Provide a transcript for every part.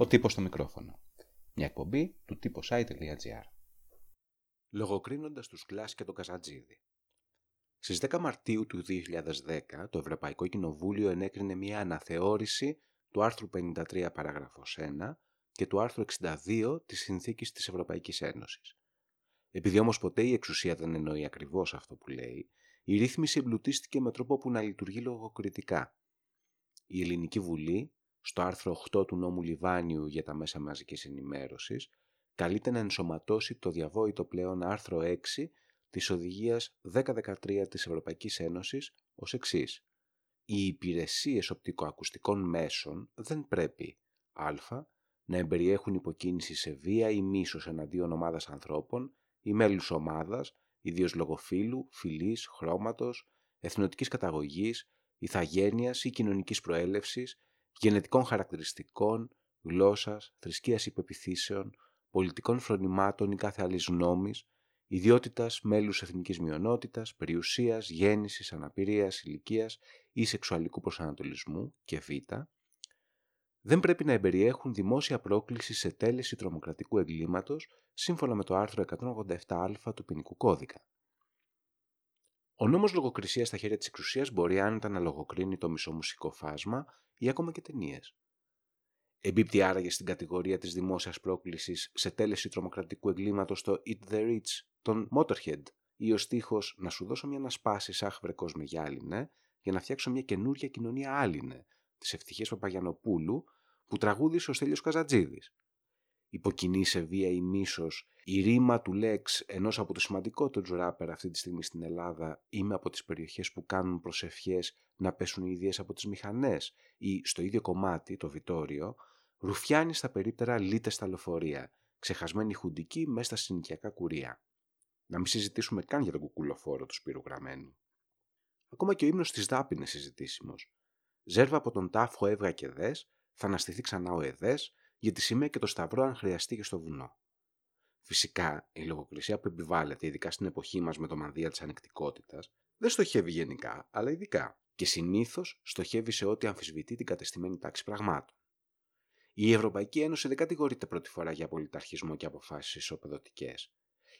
Ο τύπος στο μικρόφωνο. Μια εκπομπή του site.gr Λογοκρίνοντας τους Κλάς και τον Καζατζίδη. Στις 10 Μαρτίου του 2010 το Ευρωπαϊκό Κοινοβούλιο ενέκρινε μια αναθεώρηση του άρθρου 53 παράγραφος 1 και του άρθρου 62 της Συνθήκης της Ευρωπαϊκής Ένωσης. Επειδή όμως ποτέ η εξουσία δεν εννοεί ακριβώς αυτό που λέει, η ρύθμιση εμπλουτίστηκε με τρόπο που να λειτουργεί λογοκριτικά. Η Ελληνική Βουλή στο άρθρο 8 του νόμου Λιβάνιου για τα μέσα μαζικής ενημέρωσης, καλείται να ενσωματώσει το διαβόητο πλέον άρθρο 6 της Οδηγίας 1013 της Ευρωπαϊκής Ένωσης ως εξής. Οι υπηρεσίες οπτικοακουστικών μέσων δεν πρέπει α. να εμπεριέχουν υποκίνηση σε βία ή μίσος εναντίον ομάδας ανθρώπων ή μέλους ομάδας, ιδίως λογοφύλου, φυλής, χρώματος, εθνοτικής καταγωγής, ηθαγένειας ή κοινωνικής προέλευσης γενετικών χαρακτηριστικών, γλώσσας, θρησκείας υπεπιθύσεων, πολιτικών φρονημάτων ή κάθε άλλης γνώμης, ιδιότητας μέλους εθνικής μειονότητας, περιουσίας, γέννησης, αναπηρίας, ηλικίας ή σεξουαλικού προσανατολισμού και β, δεν πρέπει να εμπεριέχουν δημόσια πρόκληση σε τέλεση τρομοκρατικού εγκλήματος σύμφωνα με το άρθρο 187α του ποινικού κώδικα. Ο νόμος λογοκρισίας στα χέρια της εξουσίας μπορεί άνετα να λογοκρίνει το μισομουσικό φάσμα ή ακόμα και ταινίες. Εμπίπτει άραγε στην κατηγορία της δημόσιας πρόκλησης σε τέλεση τρομοκρατικού εγκλήματος στο Eat the Rich των Motorhead ή ο στίχος «Να σου δώσω μια να σπάσει άχβρε με γυάλινε για να φτιάξω μια καινούρια κοινωνία άλινε» της ευτυχίας Παπαγιανοπούλου που τραγούδισε ο Στέλιος Καζατζίδης υποκινεί σε βία ή μίσος η ρήμα του Λέξ ενός από τους σημαντικότερους ράπερ αυτή τη στιγμή στην Ελλάδα είμαι από τις περιοχές που κάνουν προσευχές να πέσουν οι ιδέες από τις μηχανές ή στο ίδιο κομμάτι, το Βιτόριο, ρουφιάνει στα περίπτερα λίτε στα λεωφορεία, ξεχασμένη χουντική μέσα στα συνοικιακά κουρία. Να μην συζητήσουμε καν για τον κουκουλοφόρο του Σπύρου Γραμμένου. Ακόμα και ο ύμνος της Δάπη είναι συζητήσιμος. Ζέρβα από τον τάφο έβγα και δες, θα αναστηθεί ξανά ο Εδές, για τη σημαία και το σταυρό αν χρειαστεί και στο βουνό. Φυσικά, η λογοκρισία που επιβάλλεται, ειδικά στην εποχή μας με το μανδύα της ανεκτικότητας, δεν στοχεύει γενικά, αλλά ειδικά, και συνήθως στοχεύει σε ό,τι αμφισβητεί την κατεστημένη τάξη πραγμάτων. Η Ευρωπαϊκή Ένωση δεν κατηγορείται πρώτη φορά για πολιταρχισμό και αποφάσεις ισοπεδωτικές.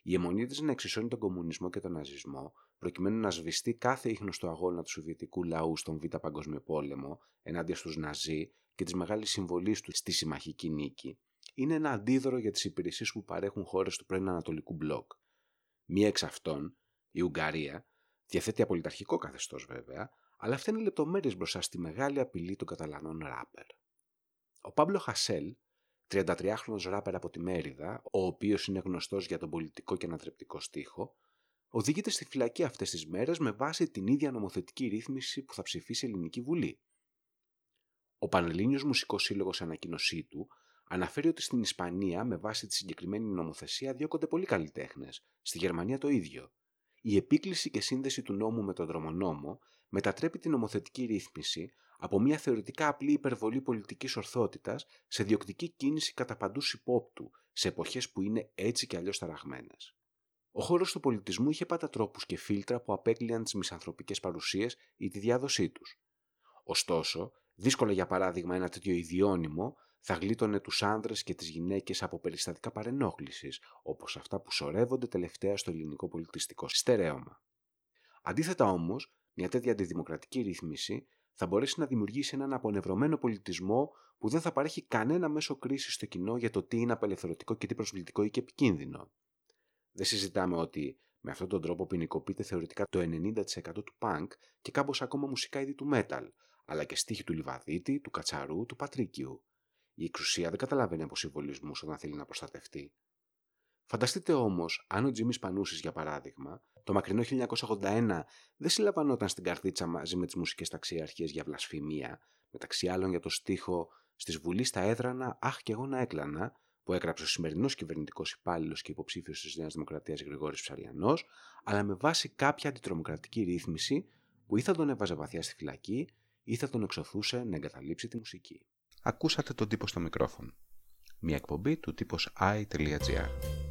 Η αιμονή της να εξισώνει τον κομμουνισμό και τον ναζισμό, προκειμένου να σβηστεί κάθε ίχνος του αγώνα του Σοβιετικού λαού στον Β' Παγκόσμιο Πόλεμο ενάντια στους Ναζί και της μεγάλης συμβολής τους στη συμμαχική νίκη, είναι ένα αντίδωρο για τις υπηρεσίες που παρέχουν χώρες του πρώην Ανατολικού μπλοκ. Μία εξ αυτών, η Ουγγαρία, διαθέτει απολυταρχικό καθεστώς βέβαια, αλλά αυτά είναι λεπτομέρειες μπροστά στη μεγάλη απειλή των Καταλανών ράπερ. Ο Πάμπλο Χασέλ, 33χρονο ράπερ από τη Μέριδα, ο οποίος είναι γνωστός για τον πολιτικό και ανατρεπτικό στίχο, οδηγείται στη φυλακή αυτές τις μέρες με βάση την ίδια νομοθετική ρύθμιση που θα ψηφίσει η Ελληνική Βουλή. Ο Πανελλήνιος Μουσικός Σύλλογος ανακοίνωσή του αναφέρει ότι στην Ισπανία με βάση τη συγκεκριμένη νομοθεσία διώκονται πολλοί καλλιτέχνες, στη Γερμανία το ίδιο. Η επίκληση και σύνδεση του νόμου με τον δρομονόμο μετατρέπει την νομοθετική ρύθμιση από μια θεωρητικά απλή υπερβολή πολιτικής ορθότητας σε διοκτική κίνηση κατά παντού υπόπτου, σε εποχές που είναι έτσι και αλλιώς ταραγμένες. Ο χώρος του πολιτισμού είχε πάντα τρόπους και φίλτρα που απέκλειαν τις μισανθρωπικές παρουσίες ή τη διάδοσή τους. Ωστόσο, Δύσκολα, για παράδειγμα, ένα τέτοιο ιδιώνυμο θα γλίτωνε τους άνδρες και τις γυναίκες από περιστατικά παρενόχλησης, όπως αυτά που σωρεύονται τελευταία στο ελληνικό πολιτιστικό στερέωμα. Αντίθετα όμως, μια τέτοια αντιδημοκρατική ρύθμιση θα μπορέσεις να δημιουργήσεις έναν απονευρωμένο πολιτισμό που δεν θα παρέχει κανένα μέσο κρίσης στο κοινό για το τι είναι απελευθερωτικό και τι προσβλητικό ή και επικίνδυνο. Δεν συζητάμε ότι με αυτόν τον τρόπο ποινικοποιείται θεωρητικά το 90% του punk και κάπως ακόμα μουσικά είδη του metal, αλλά και στίχη του Λιβαδίτη, του Κατσαρού, του Πατρίκιου. Η εξουσία δεν καταλαβαίνει από συμβολισμούς όταν θέλει να προστατευτεί. Φανταστείτε όμως, αν ο Τζίμι Πανούσης, για παράδειγμα, το μακρινό 1981 δεν συλλαμβανόταν στην καρδίτσα μαζί με τις μουσικές ταξιαρχίες για βλασφημία, μεταξύ άλλων για το στίχο Στη Βουλή στα έδρανα, Αχ και εγώ να έκλανα, που έγραψε ο σημερινός κυβερνητικός υπάλληλος και υποψήφιος της Νέας Δημοκρατίας Γρηγόρης Ψαριανός, αλλά με βάση κάποια αντιτρομοκρατική ρύθμιση που ή θα τον έβαζε βαθιά στη φυλακή ή θα τον εξωθούσε να εγκαταλείψει τη μουσική. Ακούσατε τον τύπο στο μικρόφωνο. Μια εκπομπή του τύπος i.gr.